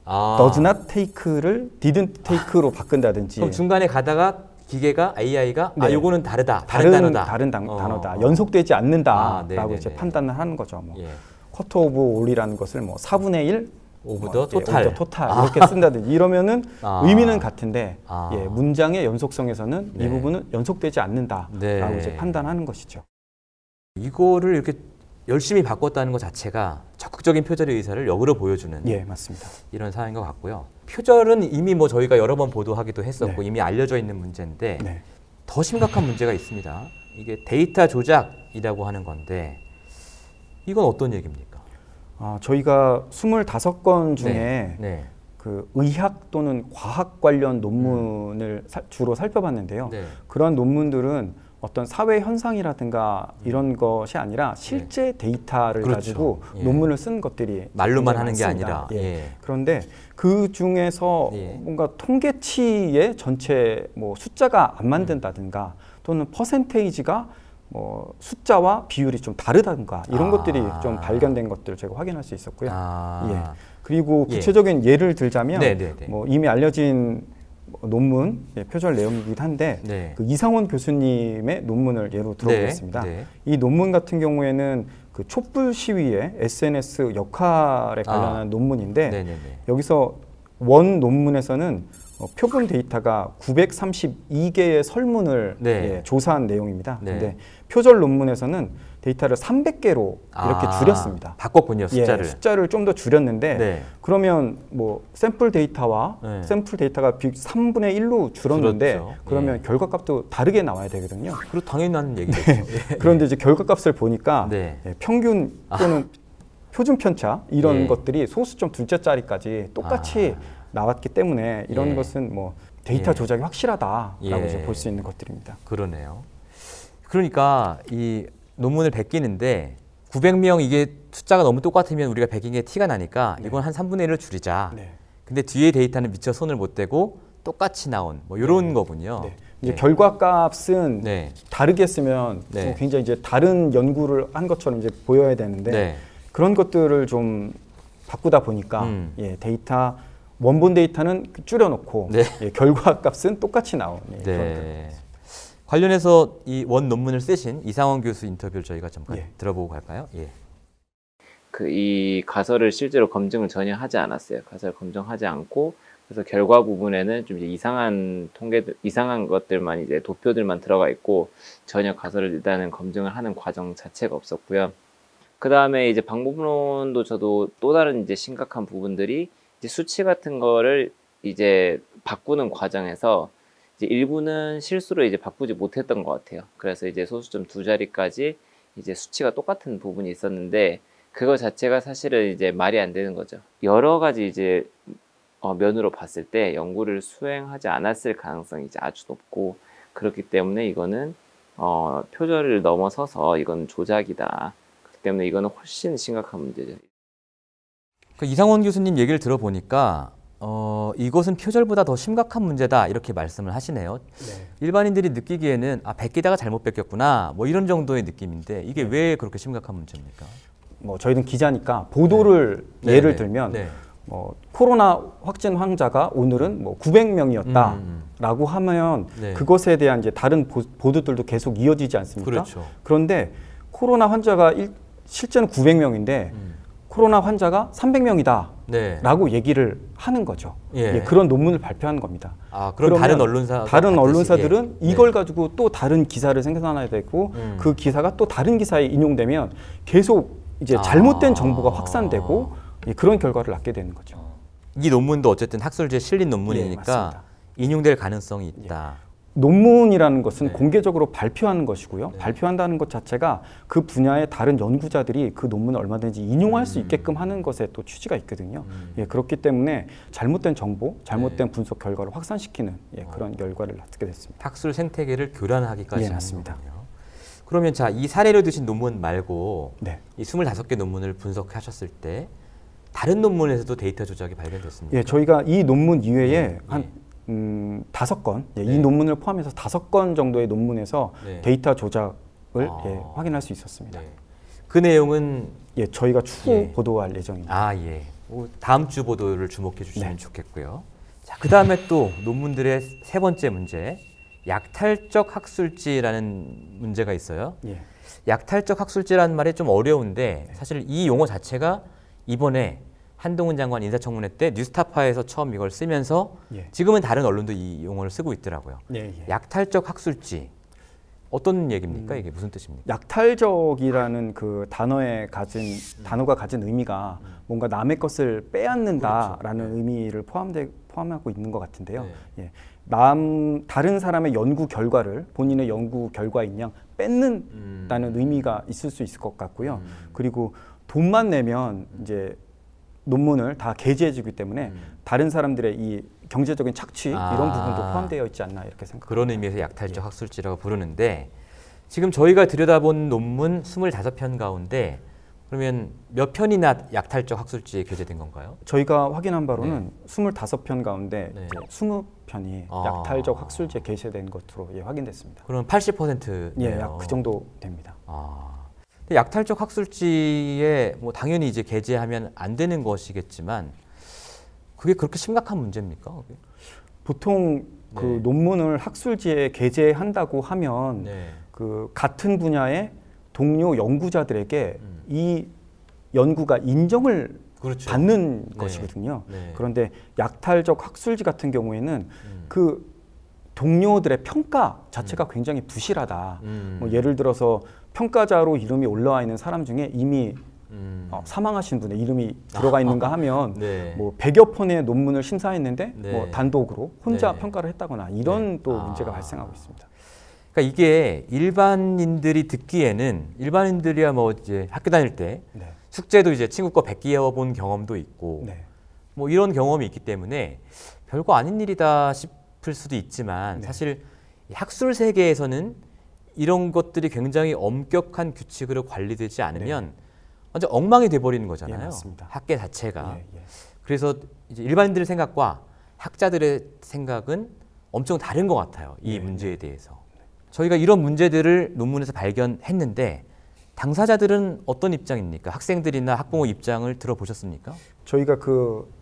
아. does not take를 didn't take로 바꾼다든지 그럼 중간에 가다가 기계가 AI가 아 네. 요거는 다르다. 다른, 다른 단어다. 다른 단, 어. 단어다. 연속되지 않는다라고 아, 네, 네, 이제 네. 판단을 하는 거죠. 뭐 예. quarter of all이라는 것을 뭐 4분의 1 of 뭐, the 예, total. of total 아. 이렇게 쓴다든지 이러면은 아. 의미는 같은데 아. 예, 문장의 연속성에서는 네. 이 부분은 연속되지 않는다라고 네. 이제 판단하는 것이죠. 이거를 이렇게 열심히 바꿨다는 것 자체가 적극적인 표절의 의사를 역으로 보여주는 예, 맞습니다. 이런 사안인 것 같고요. 표절은 이미 뭐 저희가 여러 번 보도하기도 했었고 네. 이미 알려져 있는 문제인데 네. 더 심각한 문제가 있습니다. 이게 데이터 조작이라고 하는 건데 이건 어떤 얘기입니까? 아, 저희가 25건 중에 네. 네. 그 의학 또는 과학 관련 논문을 사- 주로 살펴봤는데요. 네. 그런 논문들은 어떤 사회 현상이라든가 이런 것이 아니라 실제 데이터를 음. 그렇죠. 가지고 예. 논문을 쓴 것들이 말로만 하는 게. 아니라 예. 예. 그런데 그 중에서 예. 뭔가 통계치의 전체 뭐 숫자가 안 맞는다든가 또는 퍼센테이지가 뭐 숫자와 비율이 좀 다르다든가 이런 아. 것들이 좀 발견된 것들을 제가 확인할 수 있었고요. 아. 예. 그리고 예. 구체적인 예 를 들자면 네, 네, 네. 뭐 이미 알려진 뭐 논문 예, 표절 내용이긴 한데 네. 그 이상원 교수님의 논문을 예로 들어보겠습니다. 네. 이 논문 같은 경우에는 그 촛불 시위의 SNS 역할에 관련한 아. 논문인데 네네네. 여기서 원 논문에서는 어, 표본 데이터가 932개의 설문을 네. 예, 조사한 내용입니다. 네. 근데 표절 논문에서는 데이터를 300개로 이렇게 아, 줄였습니다. 바꿨군요, 숫자를. 예, 숫자를 좀 더 줄였는데 네. 그러면 뭐 샘플 데이터와 네. 샘플 데이터가 비 3분의 1로 줄었는데 줄었죠. 그러면 예. 결과값도 다르게 나와야 되거든요. 그리고 당연히 하는 얘기겠죠. 예. 그런데 이제 결과값을 보니까 네. 예, 평균 또는 표준 편차 이런 예. 것들이 소수점 둘째 자리까지 똑같이 나왔기 때문에 이런 예. 것은 뭐 데이터 예. 조작이 확실하다라고 예. 이제 볼수 있는 것들입니다. 그러네요. 그러니까 이 논문을 베끼는데 900명 이게 숫자가 너무 똑같으면 우리가 베낀 게 티가 나니까 이건 한 3분의 1을 줄이자. 네. 근데 뒤에 데이터는 미처 손을 못 대고 똑같이 나온 뭐 이런 거군요. 네. 이제 네. 결과 값은 네. 다르게 쓰면 네. 뭐 굉장히 이제 다른 연구를 한 것처럼 이제 보여야 되는데 네. 그런 것들을 좀 바꾸다 보니까 음. 예, 데이터 원본 데이터는 줄여놓고 예, 결과 값은 똑같이 나오는 예, 그런 네. 관련해서 이 원 논문을 쓰신 이상원 교수 인터뷰를 저희가 잠깐 예. 들어보고 갈까요? 예. 그 이 가설을 실제로 검증을 전혀 하지 않았어요. 가설을 검증하지 않고 그래서 결과 부분에는 좀 이제 이상한 통계들, 이상한 것들만 이제 도표들만 들어가 있고 전혀 가설을 일단은 검증을 하는 과정 자체가 없었고요. 그 다음에 이제 방법론도 저도 또 다른 이제 심각한 부분들이 이제 수치 같은 거를 이제 바꾸는 과정에서 이제 일부는 실수로 이제 바꾸지 못했던 것 같아요. 그래서 이제 소수점 두 자리까지 이제 수치가 똑같은 부분이 있었는데 그거 자체가 사실은 이제 말이 안 되는 거죠. 여러 가지 이제 어, 면으로 봤을 때 연구를 수행하지 않았을 가능성이 이제 아주 높고 그렇기 때문에 이거는 어, 표절을 넘어서서 이건 조작이다. 그렇기 때문에 이거는 훨씬 심각한 문제죠. 그 이상원 교수님 얘기를 들어보니까 어, 이것은 표절보다 더 심각한 문제다 이렇게 말씀을 하시네요. 일반인들이 느끼기에는 아 베끼다가 잘못 베꼈구나 뭐 이런 정도의 느낌인데 이게 왜 그렇게 심각한 문제입니까? 뭐 저희는 기자니까 보도를 네. 예를 네, 들면 네. 뭐 코로나 확진 환자가 오늘은 뭐 900명이었다라고 음. 하면 네. 그것에 대한 이제 다른 보, 보도들도 계속 이어지지 않습니까? 그렇죠. 그런데 코로나 환자가 일, 실제는 900명인데 음. 코로나 환자가 300명이다. 네. 라고 얘기를 하는 거죠. 예. 예, 그런 논문을 발표한 겁니다. 아, 그럼 다른 언론사 다른 언론사들은 예. 이걸 가지고 또 다른 기사를 생산해야 되고 음. 그 기사가 또 다른 기사에 인용되면 계속 이제 잘못된 정보가 확산되고 예, 그런 결과를 낳게 되는 거죠. 이 논문도 어쨌든 학술지에 실린 예, 논문이니까. 인용될 가능성이 있다. 논문이라는 것은 네. 공개적으로 발표하는 것이고요. 발표한다는 것 자체가 그 분야의 다른 연구자들이 그 논문을 얼마든지 인용할 음. 수 있게끔 하는 것에 또 취지가 있거든요. 예, 그렇기 때문에 잘못된 정보, 네. 잘못된 분석 결과를 확산시키는 예, 그런 결과를 낳게 됐습니다. 학술 생태계를 교란하기까지 예, 맞습니다. 거군요. 그러면 자, 이 사례를 드신 논문 말고 네. 이 25개 논문을 분석하셨을 때 다른 논문에서도 데이터 조작이 발견됐습니다. 예, 저희가 이 논문 이외에 한 음, 다섯 건, 예, 네. 이 논문을 포함해서 다섯 건 정도의 논문에서 네. 데이터 조작을 아. 예, 확인할 수 있었습니다. 그 내용은 예, 저희가 추후 예. 보도할 예정입니다. 아, 예. 뭐 다음 주 보도를 주목해 주시면 네. 좋겠고요. 자, 그 다음에 또 논문들의 세 번째 문제. 약탈적 학술지라는 문제가 있어요. 예. 약탈적 학술지라는 말이 좀 어려운데 사실 이 용어 자체가 이번에 한동훈 장관 인사청문회 때 뉴스타파에서 처음 이걸 쓰면서 예. 지금은 다른 언론도 이 용어를 쓰고 있더라고요. 예, 예. 약탈적 학술지 어떤 얘기입니까? 음. 이게 무슨 뜻입니까? 약탈적이라는 그 단어에 가진 단어가 가진 의미가 뭔가 남의 것을 빼앗는다라는 의미를 포함돼 포함하고 있는 것 같은데요. 예. 남 다른 사람의 연구 결과를 본인의 연구 결과인 양 뺏는다는 의미가 있을 수 있을 것 같고요. 그리고 돈만 내면 이제 논문을 다 게재해주기 때문에 다른 사람들의 이 경제적인 착취 이런 아. 부분도 포함되어 있지 않나 이렇게 생각. 그런 의미에서 약탈적 학술지라고 부르는데 지금 저희가 들여다본 논문 25편 가운데 그러면 몇 편이나 약탈적 학술지에 게재된 건가요? 저희가 확인한 바로는 25편 가운데 네. 이제 20편이 아. 약탈적 학술지에 게시된 것으로 예, 확인됐습니다. 그럼 80%네요. 예, 약 그 정도 됩니다. 아. 근데 약탈적 학술지에 뭐 당연히 이제 게재하면 안 되는 것이겠지만 그게 그렇게 심각한 문제입니까? 그게? 보통 그 네. 논문을 학술지에 게재한다고 하면 네. 그 같은 분야의 동료 연구자들에게 음. 이 연구가 인정을 그렇죠. 받는 네. 것이거든요. 네. 그런데 약탈적 학술지 같은 경우에는 음. 그 동료들의 평가 자체가 굉장히 부실하다. 음. 뭐 예를 들어서 평가자로 이름이 올라와 있는 사람 중에 이미 음. 어, 사망하신 분의 이름이 들어가 있는가 하면 네. 뭐 100여 편의 논문을 심사했는데 네. 뭐 단독으로 혼자 네. 평가를 했다거나 이런 또 아. 문제가 발생하고 있습니다. 그러니까 이게 일반인들이 듣기에는 일반인들이야 뭐 이제 학교 다닐 때 네. 숙제도 이제 친구 거 베끼어 본 경험도 있고 네. 뭐 이런 경험이 있기 때문에 별거 아닌 일이다 싶을 수도 있지만 네. 사실 이 학술 세계에서는 이런 것들이 굉장히 엄격한 규칙으로 관리되지 않으면 완전 엉망이 돼버리는 거잖아요. 예. 학계 자체가. 예, 예. 그래서 이제 일반인들의 생각과 학자들의 생각은 엄청 다른 것 같아요. 이 네, 문제에 대해서. 저희가 이런 문제들을 논문에서 발견했는데 당사자들은 어떤 입장입니까? 학생들이나 학부모 입장을 들어보셨습니까? 저희가 그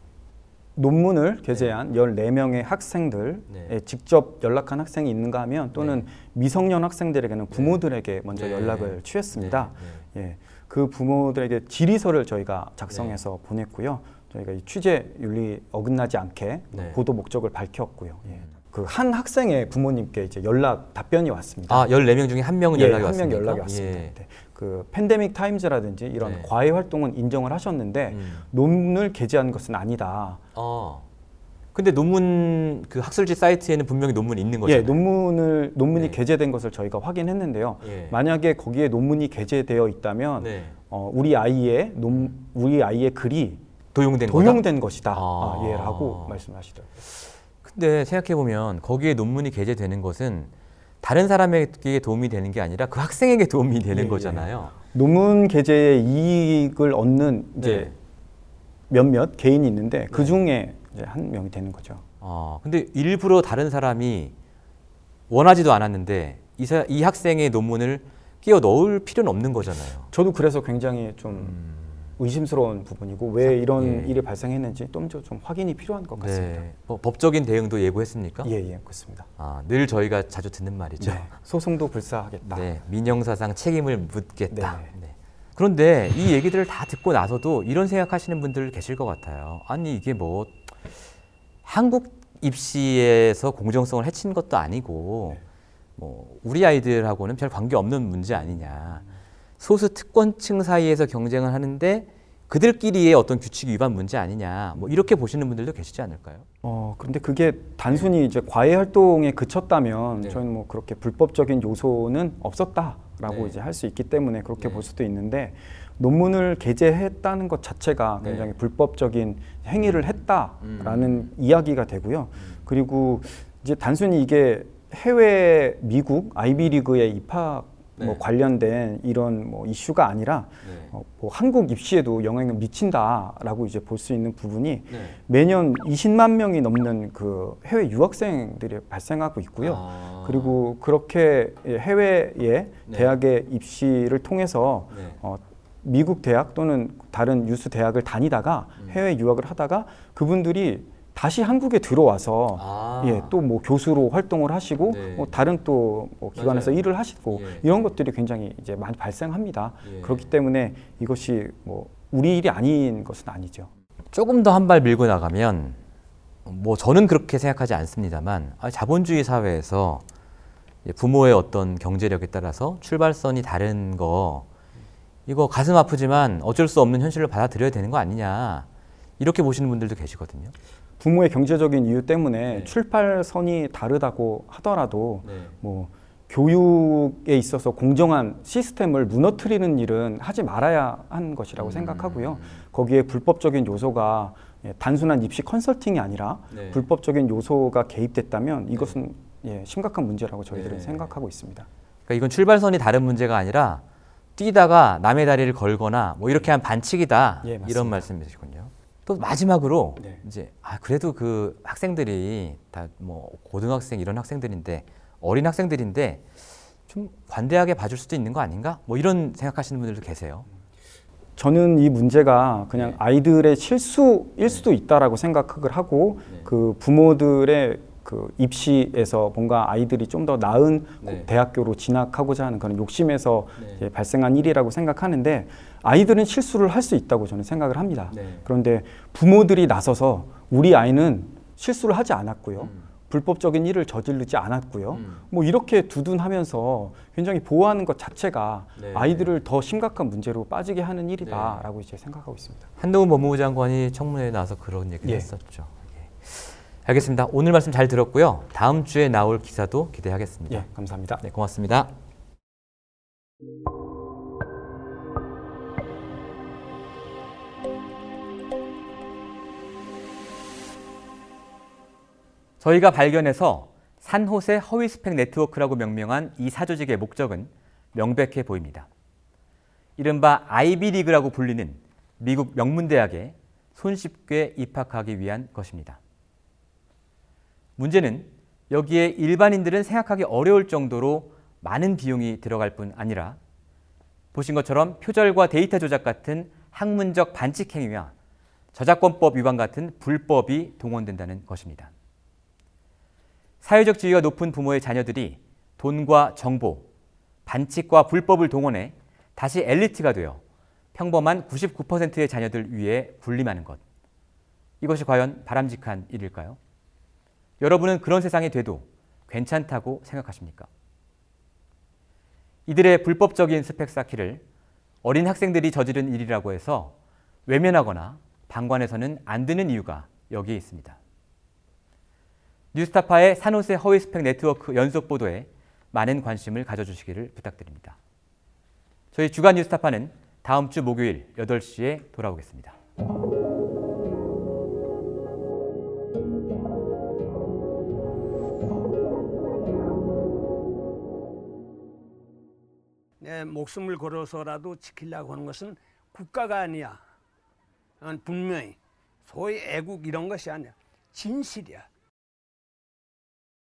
논문을 게재한 14명의 학생들에 네. 직접 연락한 학생이 있는가 하면 또는 미성년 학생들에게는 부모들에게 먼저 네. 연락을 취했습니다. 예, 그 부모들에게 질의서를 저희가 작성해서 네. 보냈고요. 저희가 이 취재 윤리 어긋나지 않게 네. 보도 목적을 밝혔고요. 예. 그 한 학생의 부모님께 이제 연락 답변이 왔습니다. 아, 14명 중에 한 명은 예, 연락이 한 왔습니까? 명 연락이 왔습니다. 예. 네. 그 팬데믹 타임즈라든지 이런 네. 과외 활동은 인정을 하셨는데 음. 논문을 게재한 것은 아니다. 어. 근데 논문 그 학술지 사이트에는 분명히 논문이 있는 거잖아요. 예, 논문을 논문이 네. 게재된 것을 저희가 확인했는데요. 예. 만약에 거기에 논문이 게재되어 있다면 네. 어, 우리 아이의 논 우리 아이의 글이 도용된 도용된 것이다. 아. 아, 예라고 말씀하시더라고요. 근데 생각해 보면 거기에 논문이 게재되는 것은 다른 사람에게 도움이 되는 게 아니라 그 학생에게 도움이 되는 예, 거잖아요. 논문 게재의 이익을 얻는 이제 네. 몇몇 개인이 있는데 그 중에 이제 한 명이 되는 거죠. 어, 근데 일부러 다른 사람이 원하지도 않았는데 이, 사, 이 학생의 논문을 끼워 넣을 필요는 없는 거잖아요. 저도 그래서 굉장히 좀 의심스러운 부분이고 왜 이런 예. 일이 발생했는지 좀 좀 확인이 필요한 것 같습니다. 네. 뭐 법적인 대응도 예고했습니까? 예, 예, 그렇습니다. 아, 늘 저희가 자주 듣는 말이죠. 네, 소송도 불사하겠다. 네, 민영사상 책임을 묻겠다. 네. 그런데 이 얘기들을 다 듣고 나서도 이런 생각하시는 분들 계실 것 같아요. 아니 이게 뭐 한국 입시에서 공정성을 해친 것도 아니고 뭐 우리 아이들하고는 별 관계 없는 문제 아니냐. 소수 특권층 사이에서 경쟁을 하는데 그들끼리의 어떤 규칙 위반 문제 아니냐. 뭐 이렇게 보시는 분들도 계시지 않을까요? 어, 그런데 그게 단순히 이제 과외 활동에 그쳤다면 네. 저희는 뭐 그렇게 불법적인 요소는 없었다라고 네. 이제 할 수 있기 때문에 그렇게 볼 수도 있는데 논문을 게재했다는 것 자체가 네. 굉장히 불법적인 행위를 했다라는 음. 이야기가 되고요. 그리고 이제 단순히 이게 해외 미국 아이비리그에 입학 네. 뭐 관련된 이런 뭐 이슈가 아니라 네. 어, 뭐 한국 입시에도 영향을 미친다라고 이제 볼 수 있는 부분이 네. 매년 20만 명이 넘는 그 해외 유학생들이 발생하고 있고요. 아. 그리고 그렇게 해외의 네. 대학의 입시를 통해서 네. 어, 미국 대학 또는 다른 유수 대학을 다니다가 음. 해외 유학을 하다가 그분들이 다시 한국에 들어와서 아. 예, 또 뭐 교수로 활동을 하시고 네. 뭐 다른 또 뭐 기관에서 맞아요. 일을 하시고 예. 이런 것들이 굉장히 이제 많이 발생합니다. 예. 그렇기 때문에 이것이 뭐 우리 일이 아닌 것은 아니죠. 조금 더 한 발 밀고 나가면 뭐 저는 그렇게 생각하지 않습니다만 아, 자본주의 사회에서 부모의 어떤 경제력에 따라서 출발선이 다른 거 이거 가슴 아프지만 어쩔 수 없는 현실로 받아들여야 되는 거 아니냐 이렇게 보시는 분들도 계시거든요. 부모의 경제적인 이유 때문에 네. 출발선이 다르다고 하더라도 네. 뭐 교육에 있어서 공정한 시스템을 무너뜨리는 일은 하지 말아야 한 것이라고 음. 생각하고요. 거기에 불법적인 요소가 예, 단순한 입시 컨설팅이 아니라 네. 불법적인 요소가 개입됐다면 이것은 예, 심각한 문제라고 저희들은 네. 생각하고 있습니다. 그러니까 이건 출발선이 다른 문제가 아니라 뛰다가 남의 다리를 걸거나 뭐 이렇게 한 반칙이다 예. 이런 말씀이시군요. 또 마지막으로 네. 이제 아 그래도 그 학생들이 다 뭐 고등학생 이런 학생들인데 어린 학생들인데 좀 관대하게 봐줄 수도 있는 거 아닌가? 뭐 이런 생각하시는 분들도 계세요. 저는 이 문제가 그냥 네. 아이들의 실수일 수도 있다라고 생각을 하고 네. 그 부모들의 그 입시에서 뭔가 아이들이 좀 더 나은 네. 대학교로 진학하고자 하는 그런 욕심에서 네. 발생한 일이라고 생각하는데 아이들은 실수를 할 수 있다고 저는 생각을 합니다. 네. 그런데 부모들이 나서서 우리 아이는 실수를 하지 않았고요. 음. 불법적인 일을 저지르지 않았고요. 음. 뭐 이렇게 두둔하면서 굉장히 보호하는 것 자체가 네. 아이들을 더 심각한 문제로 빠지게 하는 일이다라고 이제 생각하고 있습니다. 한동훈 법무부 장관이 청문회에 나와서 그런 얘기를 예. 했었죠. 예. 알겠습니다. 오늘 말씀 잘 들었고요. 다음 주에 나올 기사도 기대하겠습니다. 예, 감사합니다. 네, 고맙습니다. 저희가 발견해서 산호세 허위 스펙 네트워크라고 명명한 이 사조직의 목적은 명백해 보입니다. 이른바 아이비리그라고 불리는 미국 명문대학에 손쉽게 입학하기 위한 것입니다. 문제는 여기에 일반인들은 생각하기 어려울 정도로 많은 비용이 들어갈 뿐 아니라 보신 것처럼 표절과 데이터 조작 같은 학문적 반칙 행위와 저작권법 위반 같은 불법이 동원된다는 것입니다. 사회적 지위가 높은 부모의 자녀들이 돈과 정보, 반칙과 불법을 동원해 다시 엘리트가 되어 평범한 99%의 자녀들 위에 군림하는 것. 이것이 과연 바람직한 일일까요? 여러분은 그런 세상이 돼도 괜찮다고 생각하십니까? 이들의 불법적인 스펙 쌓기를 어린 학생들이 저지른 일이라고 해서 외면하거나 방관해서는 안 되는 이유가 여기에 있습니다. 뉴스타파의 산호세 허위 스펙 네트워크 연속 보도에 많은 관심을 가져주시기를 부탁드립니다. 저희 주간 뉴스타파는 다음 주 목요일 8시에 돌아오겠습니다. 내 목숨을 걸어서라도 지키려고 하는 것은 국가가 아니야. 난 분명히 소위 애국 이런 것이 아니야. 진실이야.